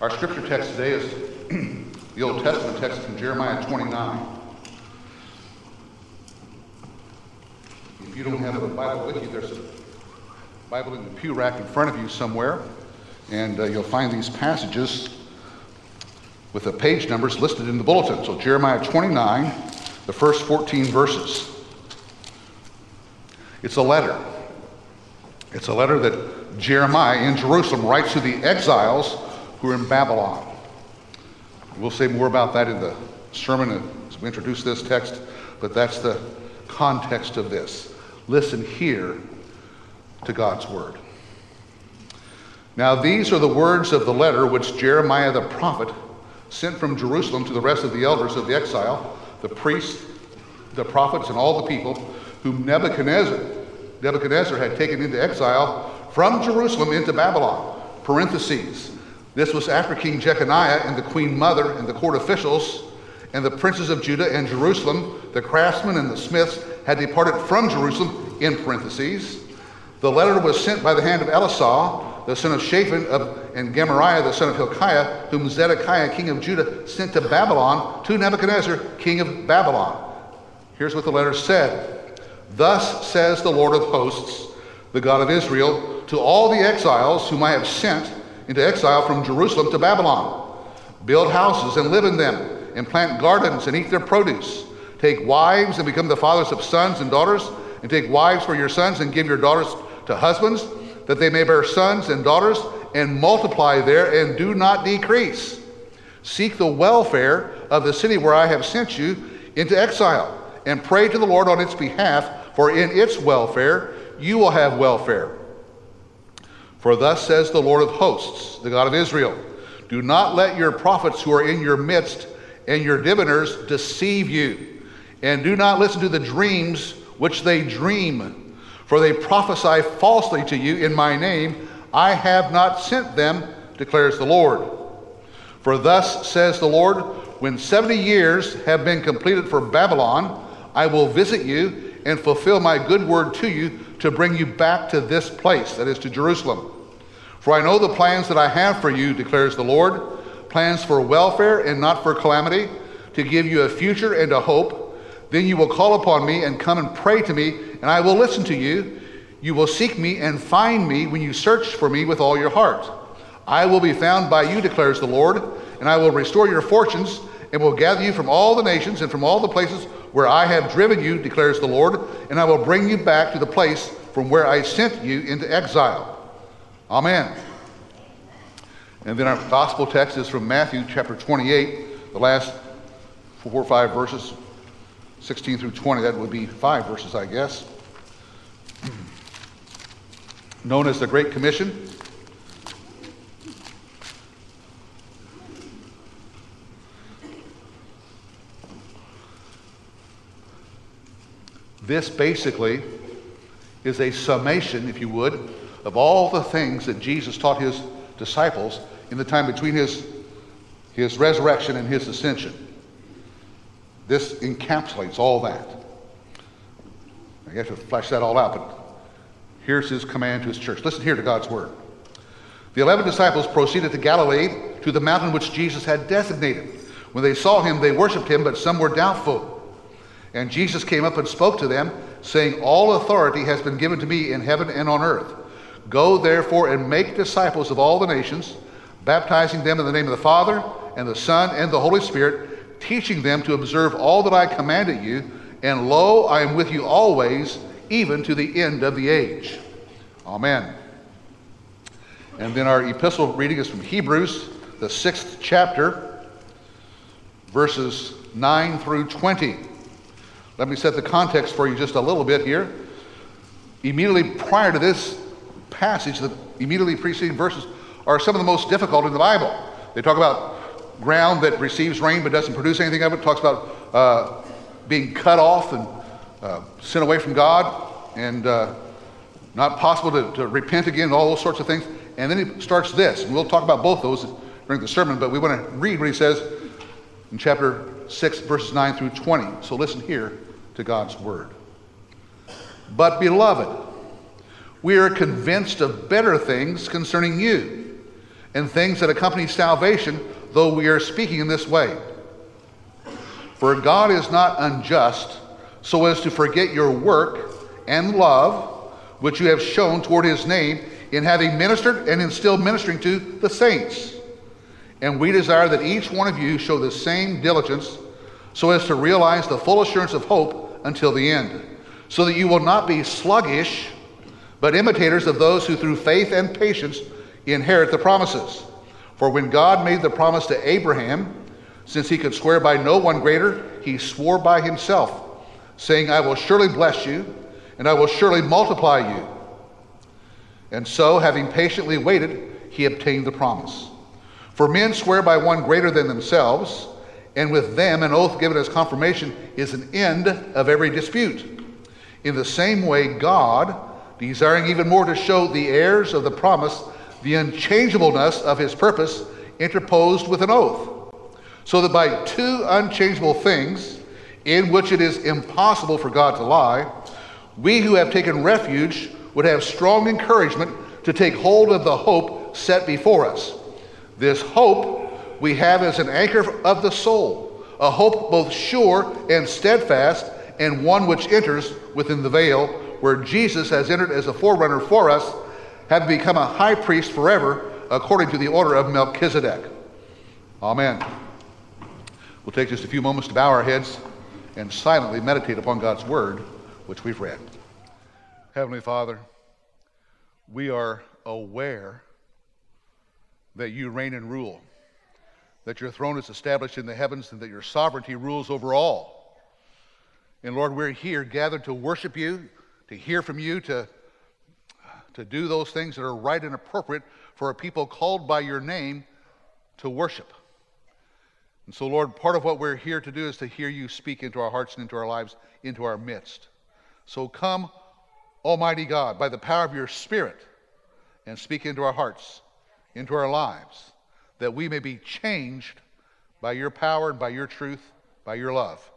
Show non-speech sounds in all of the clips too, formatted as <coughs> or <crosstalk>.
Our scripture text today is <clears throat> the Old Testament text from Jeremiah 29. If you don't have a Bible with you, there's a Bible in the pew rack in front of you somewhere, and uh, you'll find these passages with the page numbers listed in the bulletin. So, Jeremiah 29, the first 14 verses. It's a letter. It's a letter that Jeremiah in Jerusalem writes to the exiles who are in Babylon. We'll say more about that in the sermon as we introduce this text, but that's the context of this. Listen here to God's word. Now, these are the words of the letter which Jeremiah the prophet sent from Jerusalem to the rest of the elders of the exile, the priests, the prophets, and all the people whom Nebuchadnezzar, Nebuchadnezzar had taken into exile from Jerusalem into Babylon. Parentheses. This was after King Jeconiah and the queen mother and the court officials and the princes of Judah and Jerusalem, the craftsmen and the smiths, had departed from Jerusalem, in parentheses. The letter was sent by the hand of Elasah, the son of Shaphan, of, and Gemariah, the son of Hilkiah, whom Zedekiah, king of Judah, sent to Babylon to Nebuchadnezzar, king of Babylon. Here's what the letter said Thus says the Lord of hosts, the God of Israel, to all the exiles whom I have sent into exile from Jerusalem to Babylon build houses and live in them, and plant gardens and eat their produce. Take wives and become the fathers of sons and daughters, and take wives for your sons and give your daughters to husbands, that they may bear sons and daughters and multiply there and do not decrease. Seek the welfare of the city where I have sent you into exile, and pray to the Lord on its behalf, for in its welfare you will have welfare. For thus says the Lord of hosts, the God of Israel Do not let your prophets who are in your midst and your diviners deceive you, and do not listen to the dreams which they dream for they prophesy falsely to you in my name. I have not sent them, declares the Lord. For thus says the Lord, when 70 years have been completed for Babylon, I will visit you and fulfill my good word to you to bring you back to this place, that is to Jerusalem. For I know the plans that I have for you, declares the Lord plans for welfare and not for calamity, to give you a future and a hope. Then you will call upon me and come and pray to me, and I will listen to you. You will seek me and find me when you search for me with all your heart. I will be found by you, declares the Lord, and I will restore your fortunes and will gather you from all the nations and from all the places where I have driven you, declares the Lord, and I will bring you back to the place from where I sent you into exile. Amen. And then our gospel text is from Matthew chapter 28, the last four or five verses 16 through 20, that would be five verses, I guess. <clears throat> Known as the Great Commission. This basically is a summation, if you would, of all the things that Jesus taught his disciples in the time between his, his resurrection and his ascension. This encapsulates all that. I guess to flesh that all out, but here's his command to his church. Listen here to God's word. The eleven disciples proceeded to Galilee to the mountain which Jesus had designated. When they saw him, they worshiped him, but some were doubtful. And Jesus came up and spoke to them, saying, All authority has been given to me in heaven and on earth. Go therefore and make disciples of all the nations, baptizing them in the name of the Father, and the Son, and the Holy Spirit teaching them to observe all that I commanded you, and lo, I am with you always, even to the end of the age. Amen. And then our epistle reading is from Hebrews, the sixth chapter, verses 9 through 20. Let me set the context for you just a little bit here. Immediately prior to this passage, the immediately preceding verses are some of the most difficult in the Bible. They talk about ground that receives rain but doesn't produce anything of it. talks about uh, being cut off and uh, sent away from God and uh, not possible to, to repent again and all those sorts of things. And then he starts this, and we'll talk about both those during the sermon, but we want to read what he says in chapter 6, verses 9 through 20. So listen here to God's word. But, beloved, we are convinced of better things concerning you and things that accompany salvation, though we are speaking in this way. For God is not unjust so as to forget your work and love which you have shown toward his name in having ministered and in still ministering to the saints. And we desire that each one of you show the same diligence so as to realize the full assurance of hope until the end, so that you will not be sluggish, but imitators of those who through faith and patience inherit the promises. For when God made the promise to Abraham, since he could swear by no one greater, he swore by himself, saying, I will surely bless you, and I will surely multiply you. And so, having patiently waited, he obtained the promise. For men swear by one greater than themselves, and with them an oath given as confirmation is an end of every dispute. In the same way, God, desiring even more to show the heirs of the promise the unchangeableness of his purpose, interposed with an oath, so that by two unchangeable things, in which it is impossible for God to lie, we who have taken refuge would have strong encouragement to take hold of the hope set before us. This hope we have as an anchor of the soul, a hope both sure and steadfast, and one which enters within the veil, where Jesus has entered as a forerunner for us, having become a high priest forever, according to the order of Melchizedek. Amen. We'll take just a few moments to bow our heads and silently meditate upon God's word, which we've read. Heavenly Father, we are aware that you reign and rule, that your throne is established in the heavens, and that your sovereignty rules over all. And Lord, we're here gathered to worship you, to hear from you, to, to do those things that are right and appropriate for a people called by your name to worship. And so, Lord, part of what we're here to do is to hear you speak into our hearts and into our lives, into our midst. So come, Almighty God, by the power of your Spirit, and speak into our hearts, into our lives, that we may be changed by your power and by your truth, by your love.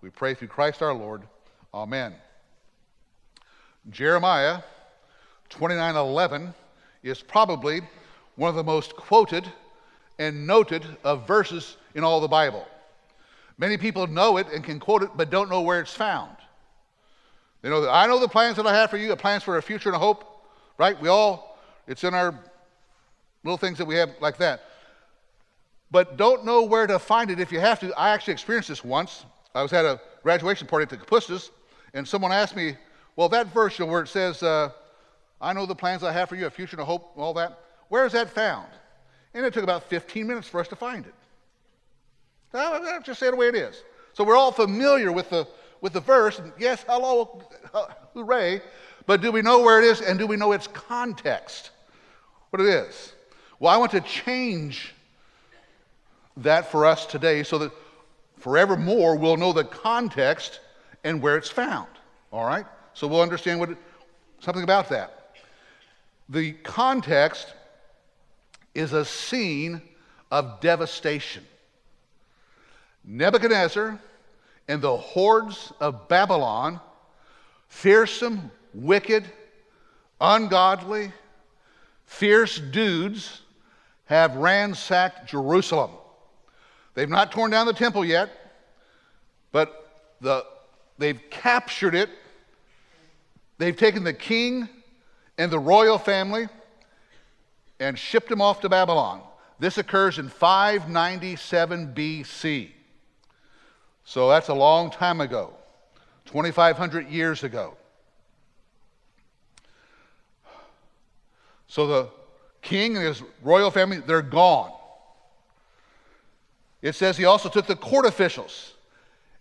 We pray through Christ our Lord. Amen. Jeremiah 29:11 is probably one of the most quoted and noted of verses in all the Bible. Many people know it and can quote it but don't know where it's found. They know that I know the plans that I have for you, the plans for a future and a hope, right? We all, it's in our little things that we have like that. But don't know where to find it if you have to. I actually experienced this once. I was at a graduation party at the Kapustas, and someone asked me, Well, that verse where it says, uh, I know the plans I have for you, a future and a hope, all that, where is that found? And it took about 15 minutes for us to find it. I'll just say it the way it is. So we're all familiar with the with the verse. And yes, hello, hooray. But do we know where it is and do we know its context? What it is? Well, I want to change that for us today so that forevermore we'll know the context and where it's found. All right? So we'll understand what it, something about that. The context is a scene of devastation. Nebuchadnezzar and the hordes of Babylon, fearsome, wicked, ungodly, fierce dudes, have ransacked Jerusalem. They've not torn down the temple yet, but the, they've captured it. They've taken the king and the royal family and shipped them off to Babylon. This occurs in 597 BC. So that's a long time ago, 2,500 years ago. So the king and his royal family, they're gone. It says he also took the court officials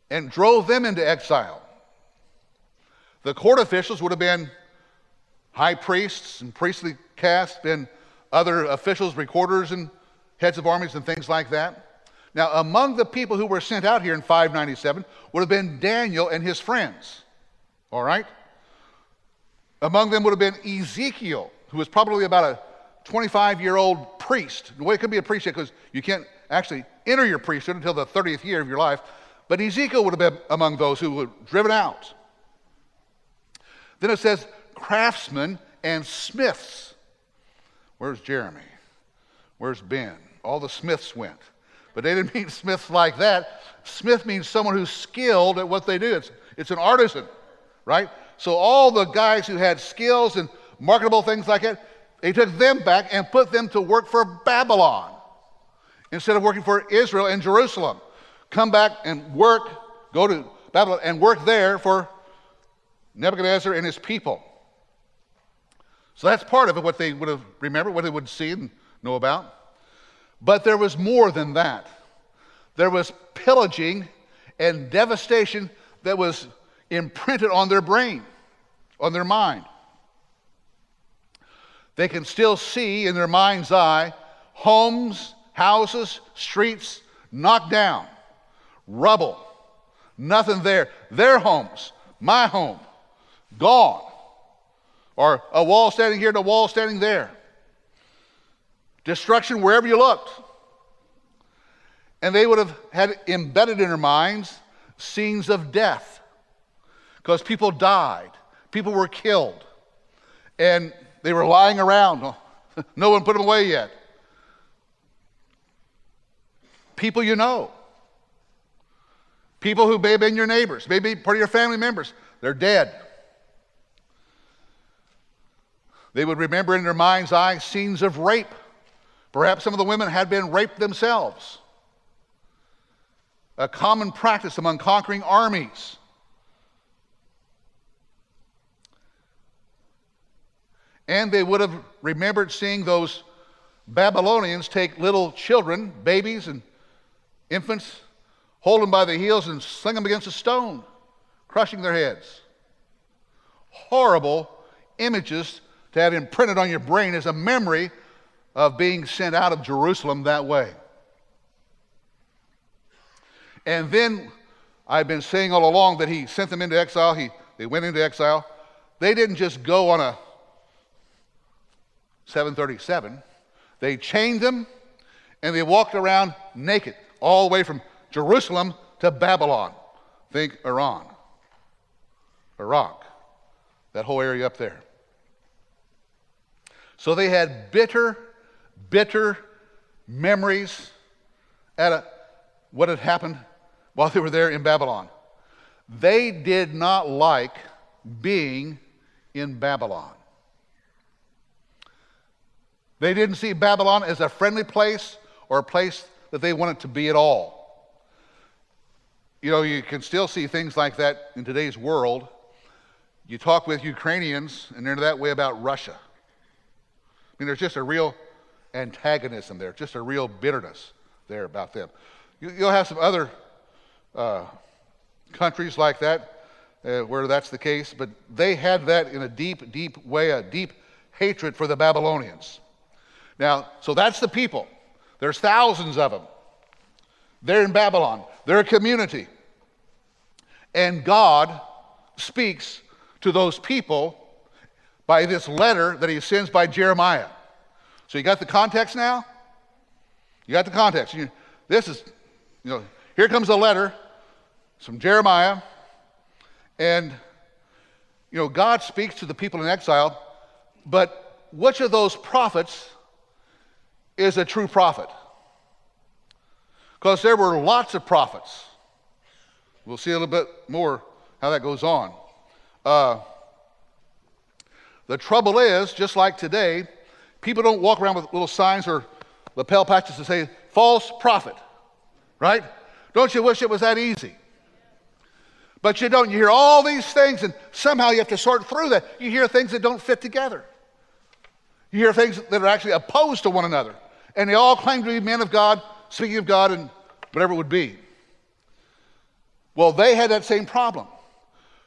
and drove them into exile. The court officials would have been high priests and priestly caste, been other officials, recorders, and heads of armies, and things like that. Now, among the people who were sent out here in 597 would have been Daniel and his friends. All right? Among them would have been Ezekiel, who was probably about a 25 year old priest. Well, it could be a priest because you can't actually enter your priesthood until the 30th year of your life. But Ezekiel would have been among those who were driven out. Then it says craftsmen and smiths. Where's Jeremy? Where's Ben? All the Smiths went. But they didn't <laughs> mean Smiths like that. Smith means someone who's skilled at what they do. It's, it's an artisan, right? So all the guys who had skills and marketable things like that, they took them back and put them to work for Babylon instead of working for Israel and Jerusalem. Come back and work, go to Babylon and work there for Nebuchadnezzar and his people. So that's part of it, what they would have remembered, what they would see and know about. But there was more than that. There was pillaging and devastation that was imprinted on their brain, on their mind. They can still see in their mind's eye homes, houses, streets knocked down, rubble, nothing there. Their homes, my home, gone. Or a wall standing here and a wall standing there. Destruction wherever you looked. And they would have had embedded in their minds scenes of death because people died, people were killed, and they were lying around. <laughs> No one put them away yet. People you know, people who may have been your neighbors, maybe part of your family members, they're dead. They would remember in their mind's eye scenes of rape. Perhaps some of the women had been raped themselves. A common practice among conquering armies. And they would have remembered seeing those Babylonians take little children, babies, and infants, hold them by the heels and sling them against a stone, crushing their heads. Horrible images to have imprinted on your brain as a memory of being sent out of Jerusalem that way. And then I've been saying all along that he sent them into exile. He, they went into exile. They didn't just go on a 737. They chained them and they walked around naked, all the way from Jerusalem to Babylon. Think Iran, Iraq, that whole area up there. So they had bitter, bitter memories at a, what had happened while they were there in Babylon. They did not like being in Babylon. They didn't see Babylon as a friendly place or a place that they want it to be at all. You know, you can still see things like that in today's world. You talk with Ukrainians, and they're that way about Russia. I mean, there's just a real antagonism there, just a real bitterness there about them. You, will have some other uh, countries like that uh, where that's the case, but they had that in a deep, deep way, a deep hatred for the Babylonians. Now, so that's the people. There's thousands of them. They're in Babylon, they're a community. And God speaks to those people by this letter that he sends by Jeremiah. So you got the context now? You got the context. You, this is, you know, here comes a letter from Jeremiah, and, you know, God speaks to the people in exile, but which of those prophets is a true prophet. Because there were lots of prophets. We'll see a little bit more how that goes on. Uh, the trouble is, just like today, people don't walk around with little signs or lapel patches to say false prophet, right? Don't you wish it was that easy? But you don't. You hear all these things, and somehow you have to sort through that. You hear things that don't fit together. You hear things that are actually opposed to one another and they all claimed to be men of God, speaking of God, and whatever it would be. Well, they had that same problem.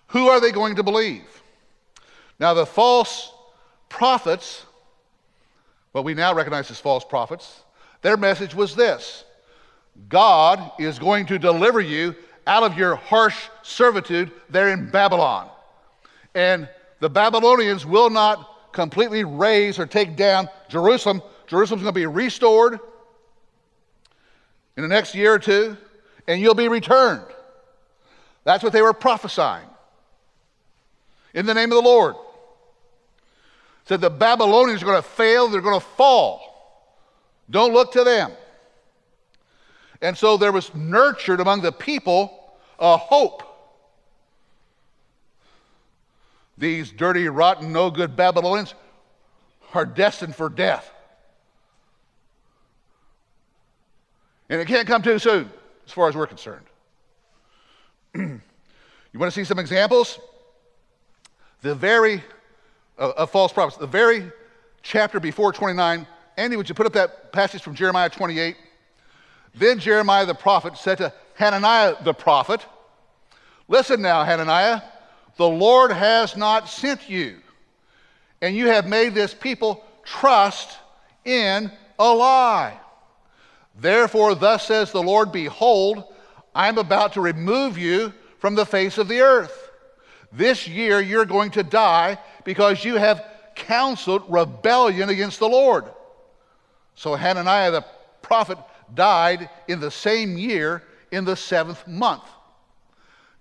Who are they going to believe? Now, the false prophets, what we now recognize as false prophets, their message was this God is going to deliver you out of your harsh servitude there in Babylon. And the Babylonians will not completely raze or take down Jerusalem Jerusalem's going to be restored in the next year or two, and you'll be returned. That's what they were prophesying. In the name of the Lord. Said the Babylonians are going to fail, they're going to fall. Don't look to them. And so there was nurtured among the people a hope. These dirty, rotten, no good Babylonians are destined for death. And it can't come too soon, as far as we're concerned. <clears throat> you want to see some examples? The very, uh, of false prophets, the very chapter before 29. Andy, would you put up that passage from Jeremiah 28? Then Jeremiah the prophet said to Hananiah the prophet, Listen now, Hananiah, the Lord has not sent you, and you have made this people trust in a lie. Therefore, thus says the Lord Behold, I am about to remove you from the face of the earth. This year you're going to die because you have counseled rebellion against the Lord. So Hananiah the prophet died in the same year in the seventh month.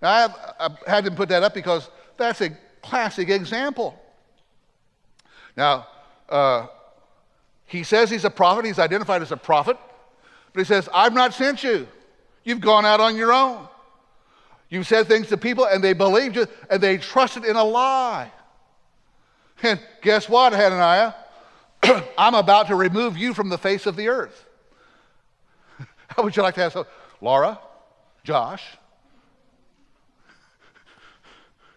Now, I, have, I had to put that up because that's a classic example. Now, uh, he says he's a prophet, he's identified as a prophet, but he says, I've not sent you. You've gone out on your own. You've said things to people and they believed you and they trusted in a lie. And guess what, Hananiah? <clears throat> I'm about to remove you from the face of the earth. <laughs> How would you like to have some? Laura, Josh. <laughs>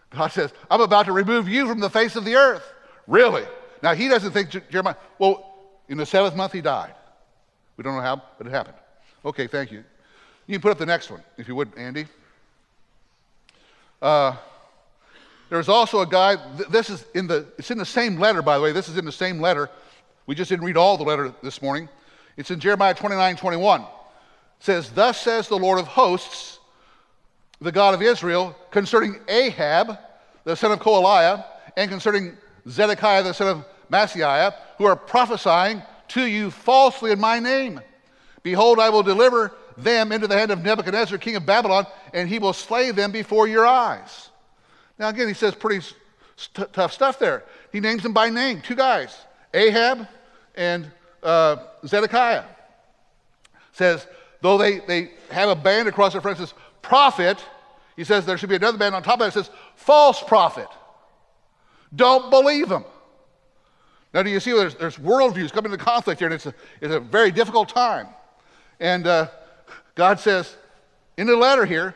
God says, I'm about to remove you from the face of the earth. Really? Now, he doesn't think Jeremiah, well, in the seventh month he died. We don't know how, but it happened. Okay, thank you. You can put up the next one, if you would, Andy. Uh, there's also a guy, this is in the, it's in the same letter, by the way. This is in the same letter. We just didn't read all the letter this morning. It's in Jeremiah 29 21 says, Thus says the Lord of hosts, the God of Israel, concerning Ahab, the son of Kolaiah, and concerning Zedekiah, the son of Maaseiah, who are prophesying to you falsely in my name. Behold, I will deliver them into the hand of Nebuchadnezzar, king of Babylon, and he will slay them before your eyes. Now, again, he says pretty st- tough stuff there. He names them by name, two guys, Ahab and uh, Zedekiah. Says, though they, they have a band across their front says prophet, he says there should be another band on top of it that says false prophet. Don't believe them. Now, do you see there's, there's worldviews coming into conflict here, and it's a, it's a very difficult time. And uh, God says in the letter here,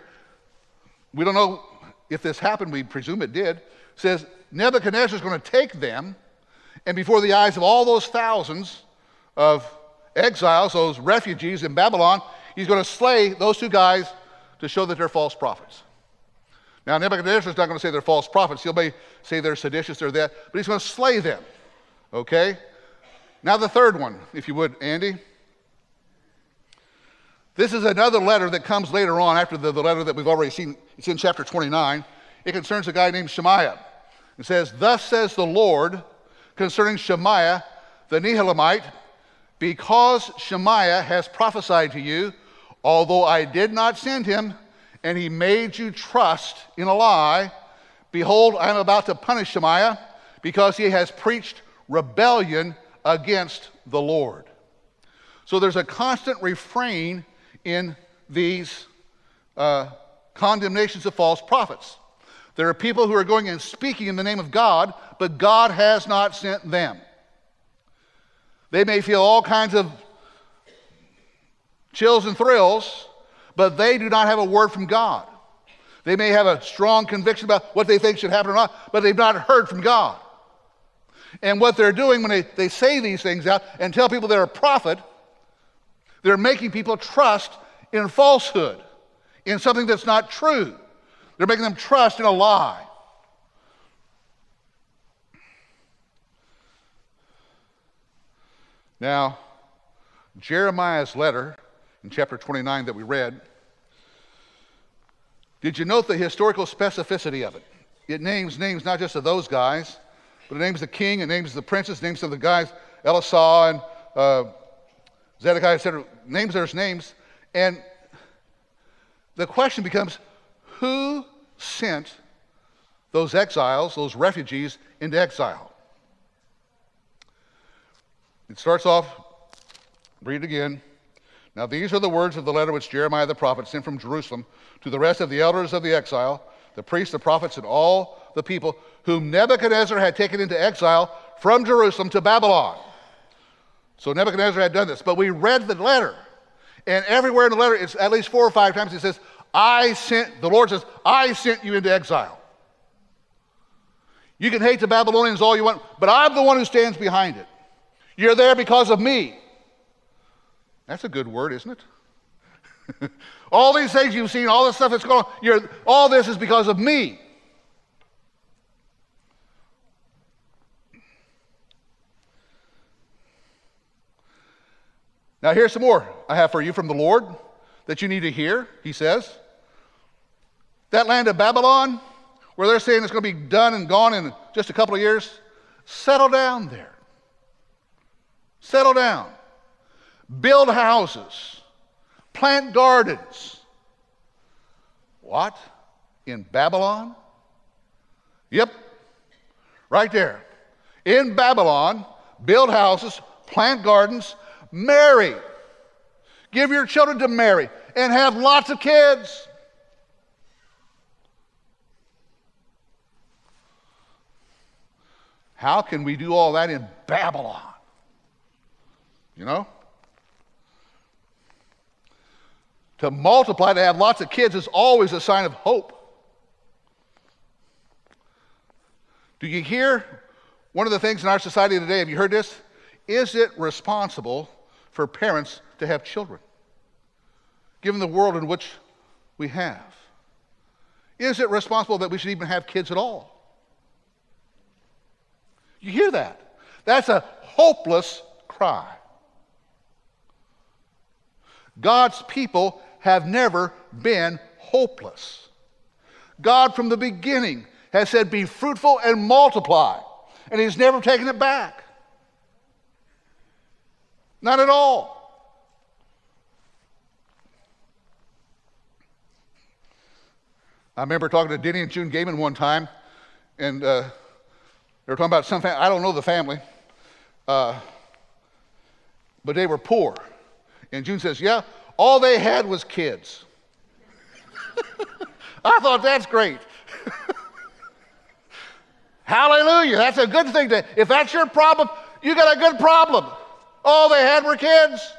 we don't know if this happened, we presume it did, says Nebuchadnezzar is going to take them, and before the eyes of all those thousands of exiles, those refugees in Babylon, he's going to slay those two guys to show that they're false prophets. Now, Nebuchadnezzar is not going to say they're false prophets. He'll may say they're seditious or that, but he's going to slay them. Okay? Now, the third one, if you would, Andy. This is another letter that comes later on after the, the letter that we've already seen. It's in chapter 29. It concerns a guy named Shemaiah. It says, Thus says the Lord concerning Shemaiah the Nehelamite, because Shemaiah has prophesied to you, although I did not send him, and he made you trust in a lie, behold, I am about to punish Shemaiah because he has preached rebellion against the Lord. So there's a constant refrain in these uh, condemnations of false prophets. There are people who are going and speaking in the name of God, but God has not sent them. They may feel all kinds of chills and thrills, but they do not have a word from God. They may have a strong conviction about what they think should happen or not, but they've not heard from God. And what they're doing when they, they say these things out and tell people they're a prophet, they're making people trust in falsehood, in something that's not true. They're making them trust in a lie. Now, Jeremiah's letter in chapter 29 that we read, did you note the historical specificity of it? It names names not just of those guys, but it names the king, it names of the princes, names some of the guys, Elisah and uh, Zedekiah, etc. Names their names. And the question becomes who sent those exiles, those refugees, into exile? It starts off Read it again. Now, these are the words of the letter which Jeremiah the prophet sent from Jerusalem to the rest of the elders of the exile, the priests, the prophets, and all the people whom Nebuchadnezzar had taken into exile from Jerusalem to Babylon. So Nebuchadnezzar had done this. But we read the letter, and everywhere in the letter, it's at least four or five times, he says, I sent, the Lord says, I sent you into exile. You can hate the Babylonians all you want, but I'm the one who stands behind it. You're there because of me. That's a good word, isn't it? <laughs> all these things you've seen, all this stuff that's going on, all this is because of me. Now, here's some more I have for you from the Lord that you need to hear, he says. That land of Babylon, where they're saying it's going to be done and gone in just a couple of years, settle down there. Settle down build houses, plant gardens. What? In Babylon? Yep, right there. In Babylon, build houses, plant gardens, marry. Give your children to marry and have lots of kids. How can we do all that in Babylon? You know? To multiply, to have lots of kids, is always a sign of hope. Do you hear one of the things in our society today? Have you heard this? Is it responsible for parents to have children, given the world in which we have? Is it responsible that we should even have kids at all? You hear that? That's a hopeless cry. God's people have never been hopeless. God, from the beginning, has said, Be fruitful and multiply. And He's never taken it back. Not at all. I remember talking to Denny and June Gaiman one time, and uh, they were talking about some family. I don't know the family, uh, but they were poor. And June says, Yeah, all they had was kids. <laughs> I thought that's great. <laughs> Hallelujah. That's a good thing to, if that's your problem, you got a good problem. All they had were kids.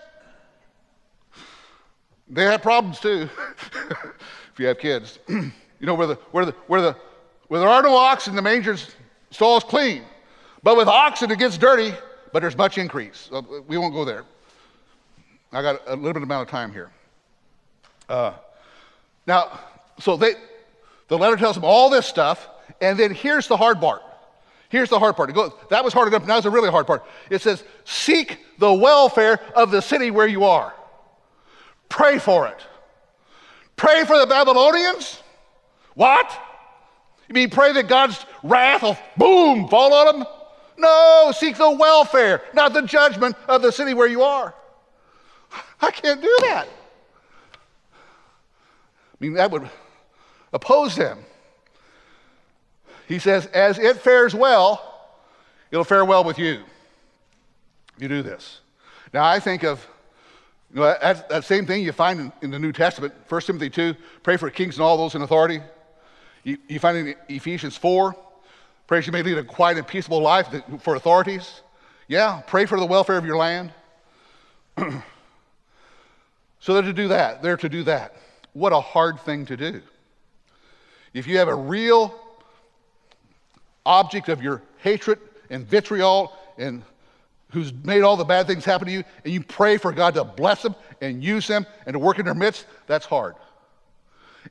They had problems too, <laughs> if you have kids. <clears throat> you know, where, the, where, the, where, the, where there are no oxen, the manger's stall is clean. But with oxen, it gets dirty, but there's much increase. We won't go there. I got a little bit amount of time here. Uh, now, so they, the letter tells them all this stuff, and then here's the hard part. Here's the hard part. That was hard enough. Now it's a really hard part. It says, "Seek the welfare of the city where you are. Pray for it. Pray for the Babylonians. What? You mean pray that God's wrath will boom fall on them? No, seek the welfare, not the judgment of the city where you are. I can't do that. I mean, that would oppose him. He says, as it fares well, it'll fare well with you. You do this. Now, I think of you know, that, that same thing you find in, in, the New Testament, 1 Timothy 2, pray for kings and all those in authority. You, you find in Ephesians 4, pray you may lead a quiet and peaceable life for authorities. Yeah, pray for the welfare of your land. <clears throat> So they're to do that. They're to do that. What a hard thing to do. If you have a real object of your hatred and vitriol and who's made all the bad things happen to you, and you pray for God to bless them and use them and to work in their midst, that's hard.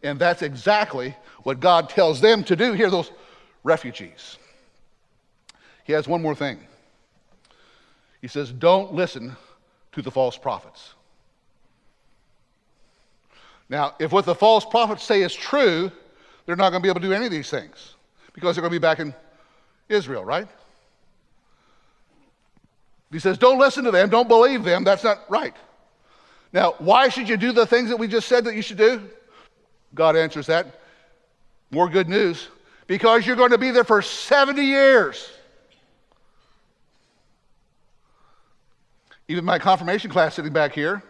And that's exactly what God tells them to do here, those refugees. He has one more thing. He says, Don't listen to the false prophets. Now, if what the false prophets say is true, they're not going to be able to do any of these things because they're going to be back in Israel, right? He says, don't listen to them, don't believe them. That's not right. Now, why should you do the things that we just said that you should do? God answers that. More good news. Because you're going to be there for 70 years. Even my confirmation class sitting back here,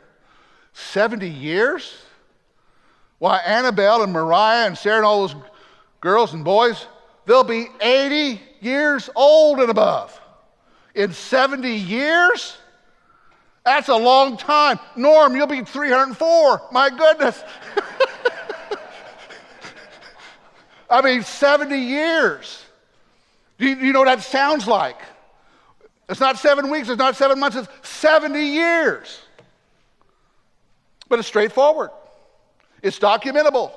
70 years? Why, Annabelle and Mariah and Sarah and all those girls and boys, they'll be 80 years old and above. In 70 years? That's a long time. Norm, you'll be 304. My goodness. <laughs> I mean, 70 years. Do you, do you know what that sounds like? It's not seven weeks, it's not seven months, it's 70 years. But it's straightforward, it's documentable.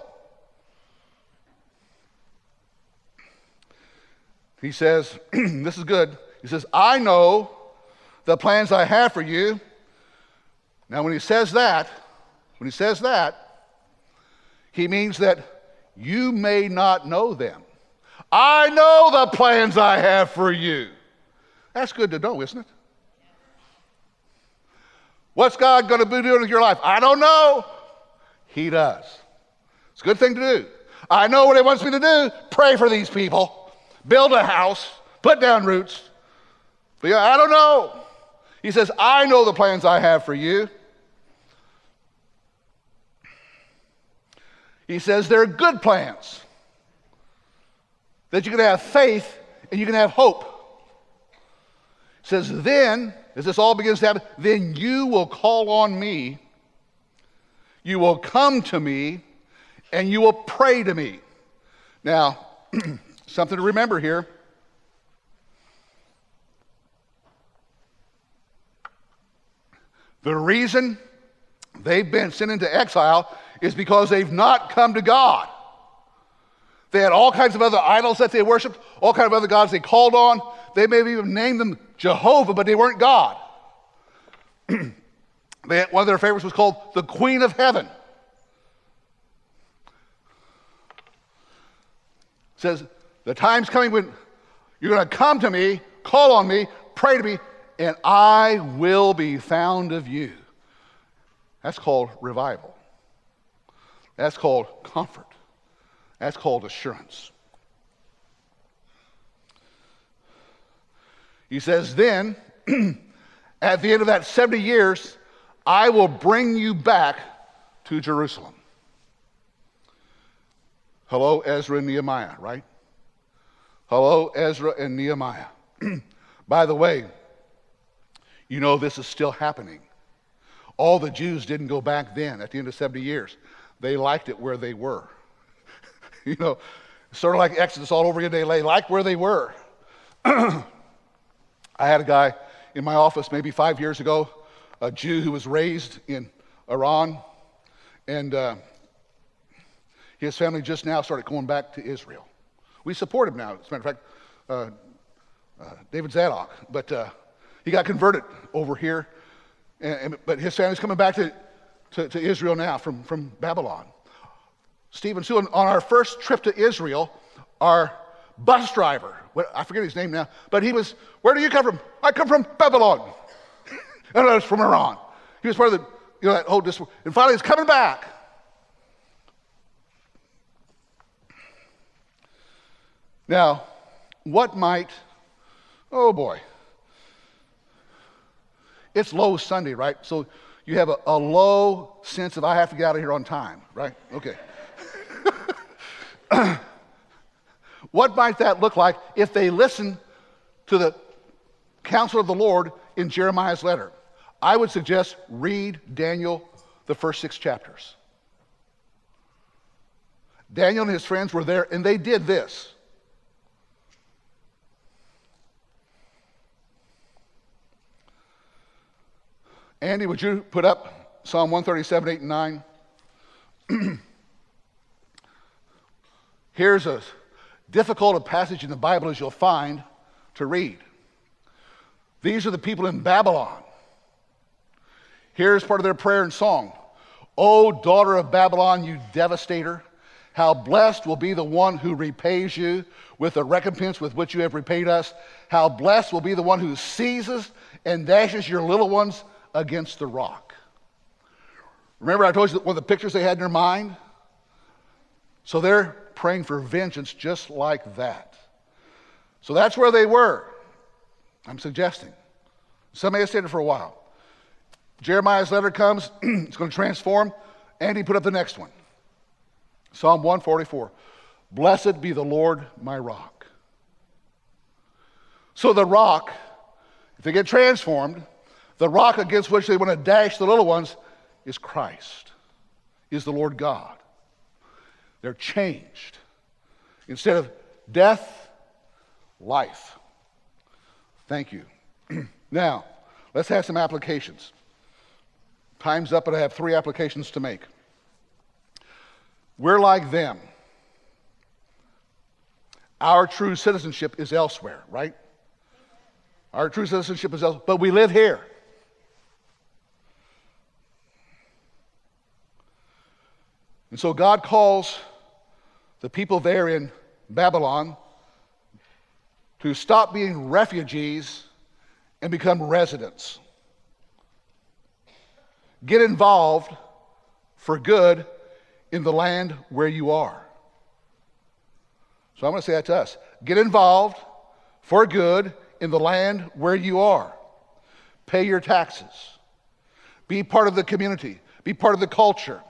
He says, <clears throat> This is good. He says, I know the plans I have for you. Now, when he says that, when he says that, he means that you may not know them. I know the plans I have for you. That's good to know, isn't it? What's God going to be doing with your life? I don't know. He does. It's a good thing to do. I know what He wants me to do. Pray for these people, build a house, put down roots. But yeah, I don't know. He says, I know the plans I have for you. He says they're good plans that you can have faith and you can have hope. It says, then, as this all begins to happen, then you will call on me, you will come to me, and you will pray to me. Now, <clears throat> something to remember here. The reason they've been sent into exile is because they've not come to God. They had all kinds of other idols that they worshiped, all kinds of other gods they called on. They may have even named them Jehovah, but they weren't God. <clears throat> had, one of their favorites was called the Queen of Heaven. It says, The time's coming when you're going to come to me, call on me, pray to me, and I will be found of you. That's called revival. That's called comfort. That's called assurance. He says, Then, <clears throat> at the end of that 70 years, I will bring you back to Jerusalem. Hello, Ezra and Nehemiah, right? Hello, Ezra and Nehemiah. <clears throat> By the way, you know this is still happening. All the Jews didn't go back then at the end of 70 years. They liked it where they were. <laughs> you know, sort of like Exodus all over again. They lay like where they were. <clears throat> I had a guy in my office maybe five years ago, a Jew who was raised in Iran, and uh, his family just now started going back to Israel. We support him now, as a matter of fact, uh, uh, David Zadok, but uh, he got converted over here, and, and, but his family's coming back to, to, to Israel now from, from Babylon. Stephen Sue, on our first trip to Israel, our bus driver, I forget his name now, but he was, where do you come from? I come from Babylon. <laughs> and I was from Iran. He was part of the, you know, that whole And finally he's coming back. Now, what might, oh boy, it's low Sunday, right? So you have a, a low sense of I have to get out of here on time, right? Okay. <laughs> what might that look like if they listen to the counsel of the Lord in Jeremiah's letter? I would suggest read Daniel, the first six chapters. Daniel and his friends were there, and they did this. Andy, would you put up Psalm 137, 8, and 9? <clears throat> Here's a difficult a passage in the Bible as you'll find to read. These are the people in Babylon. Here's part of their prayer and song. O daughter of Babylon, you devastator, how blessed will be the one who repays you with the recompense with which you have repaid us. How blessed will be the one who seizes and dashes your little ones against the rock. Remember, I told you one of the pictures they had in their mind? So they're praying for vengeance just like that. So that's where they were, I'm suggesting. Some may have stayed there for a while. Jeremiah's letter comes, <clears throat> it's going to transform. and he put up the next one. Psalm 144. Blessed be the Lord my rock. So the rock, if they get transformed, the rock against which they want to dash the little ones is Christ, is the Lord God. They're changed. Instead of death, life. Thank you. <clears throat> now, let's have some applications. Time's up, but I have three applications to make. We're like them. Our true citizenship is elsewhere, right? Our true citizenship is elsewhere, but we live here. And so God calls the people there in Babylon to stop being refugees and become residents. Get involved for good in the land where you are. So I'm going to say that to us. Get involved for good in the land where you are. Pay your taxes. Be part of the community. Be part of the culture.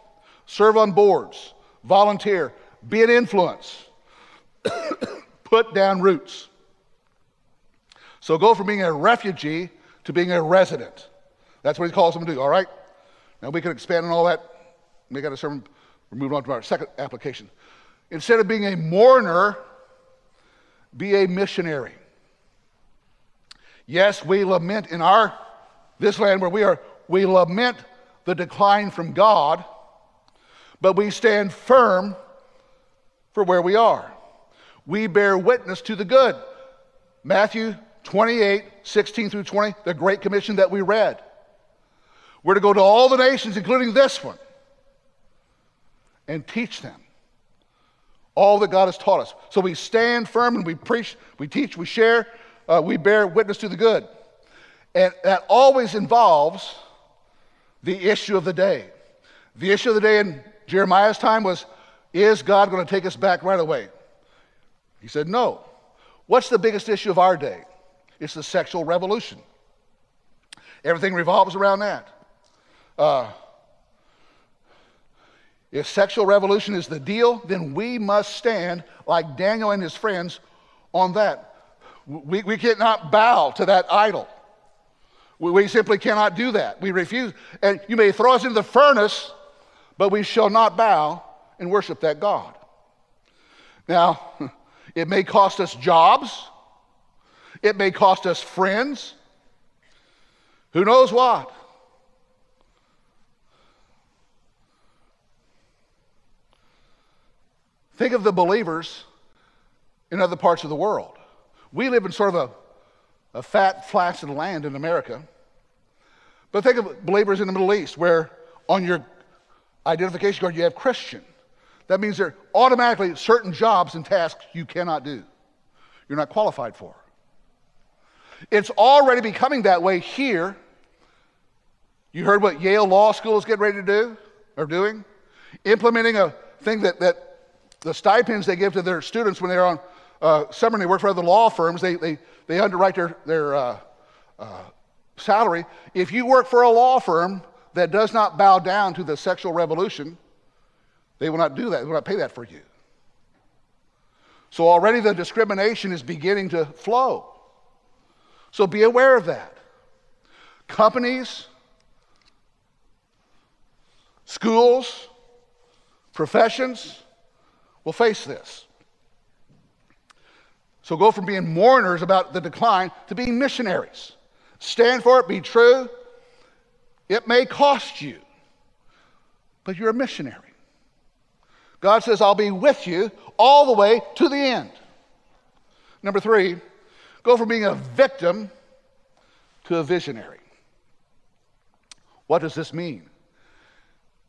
Serve on boards. Volunteer. Be an influence. <coughs> Put down roots. So go from being a refugee to being a resident. That's what he calls them to do, all right? Now we can expand on all that. Make that a sermon. We're moving on to our second application. Instead of being a mourner, be a missionary. Yes, we lament in our this land where we are, we lament the decline from God, but we stand firm for where we are. We bear witness to the good. Matthew 28, 16 through 20, the Great Commission that we read. We're to go to all the nations, including this one, and teach them all that God has taught us. So we stand firm and we preach, we teach, we share, uh, we bear witness to the good. And that always involves the issue of the day. The issue of the day in Jeremiah's time was Is God going to take us back right away? He said, No. What's the biggest issue of our day? It's the sexual revolution. Everything revolves around that. Uh, if sexual revolution is the deal, then we must stand like Daniel and his friends on that. We, we cannot bow to that idol. We, we simply cannot do that. We refuse. And you may throw us into the furnace, but we shall not bow and worship that God. Now, <laughs> it may cost us jobs, it may cost us friends. Who knows what? Think of the believers in other parts of the world. We live in sort of a, a fat, flaccid land in America. But think of believers in the Middle East where on your identification card you have Christian. That means there are automatically certain jobs and tasks you cannot do. You're not qualified for. It's already becoming that way here. You heard what Yale Law School is getting ready to do or doing? Implementing a thing that, that the stipends they give to their students when they're on uh, summer and they work for other law firms, they, they, they underwrite their, their uh, uh, salary. If you work for a law firm that does not bow down to the sexual revolution, they will not do that. They will not pay that for you. So already the discrimination is beginning to flow. So be aware of that. Companies, schools, professions, will face this. So go from being mourners about the decline to being missionaries. Stand for it, be true. It may cost you, but you're a missionary. God says, I'll be with you all the way to the end. Number three, go from being a victim to a visionary. What does this mean?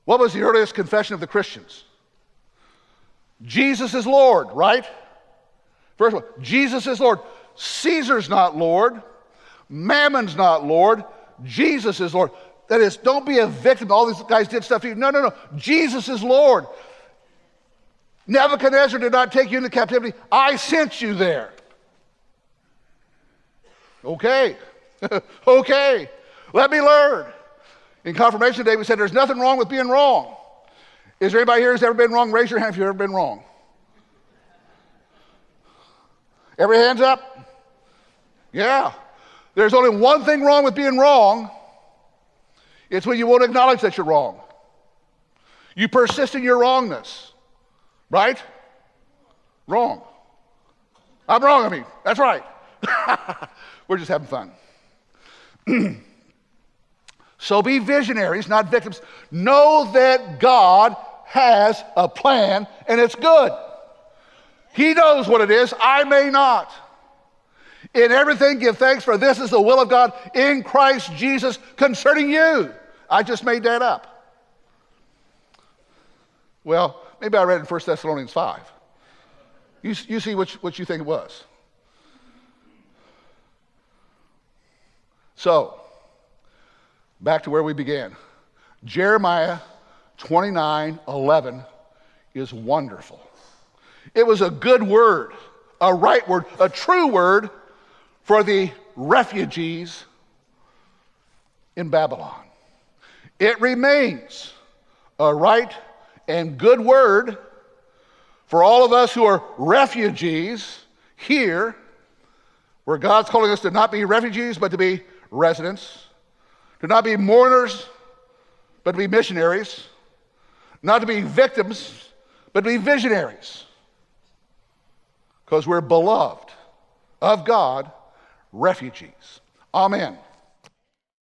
What was the earliest confession of the Christians? Jesus is Lord, right? First one, Jesus is Lord. Caesar's not Lord. Mammon's not Lord. Jesus is Lord. That is, don't be a victim. All these guys did stuff to you. No, no, no. Jesus is Lord. Nebuchadnezzar did not take you into captivity. I sent you there. Okay. <laughs> okay. Let me learn. In confirmation today, we said there's nothing wrong with being wrong. Is there anybody here who's ever been wrong? Raise your hand if you've ever been wrong. Every hands up? Yeah. There's only one thing wrong with being wrong. It's when you won't acknowledge that you're wrong. You persist in your wrongness. Right? Wrong. I'm wrong, I mean. That's right. <laughs> We're just having fun. <clears throat> so be visionaries, not victims. Know that God has a plan and it's good. He knows what it is. I may not. In everything, give thanks, for this is the will of God in Christ Jesus concerning you. I just made that up. Well, maybe I read in 1 Thessalonians 5. You, you see what, what you think it was. So, back to where we began. Jeremiah 29 11 is wonderful. It was a good word, a right word, a true word for the refugees in Babylon. It remains a right and good word for all of us who are refugees here, where God's calling us to not be refugees, but to be residents, to not be mourners, but to be missionaries, not to be victims, but to be visionaries. Because we're beloved of God, refugees. Amen.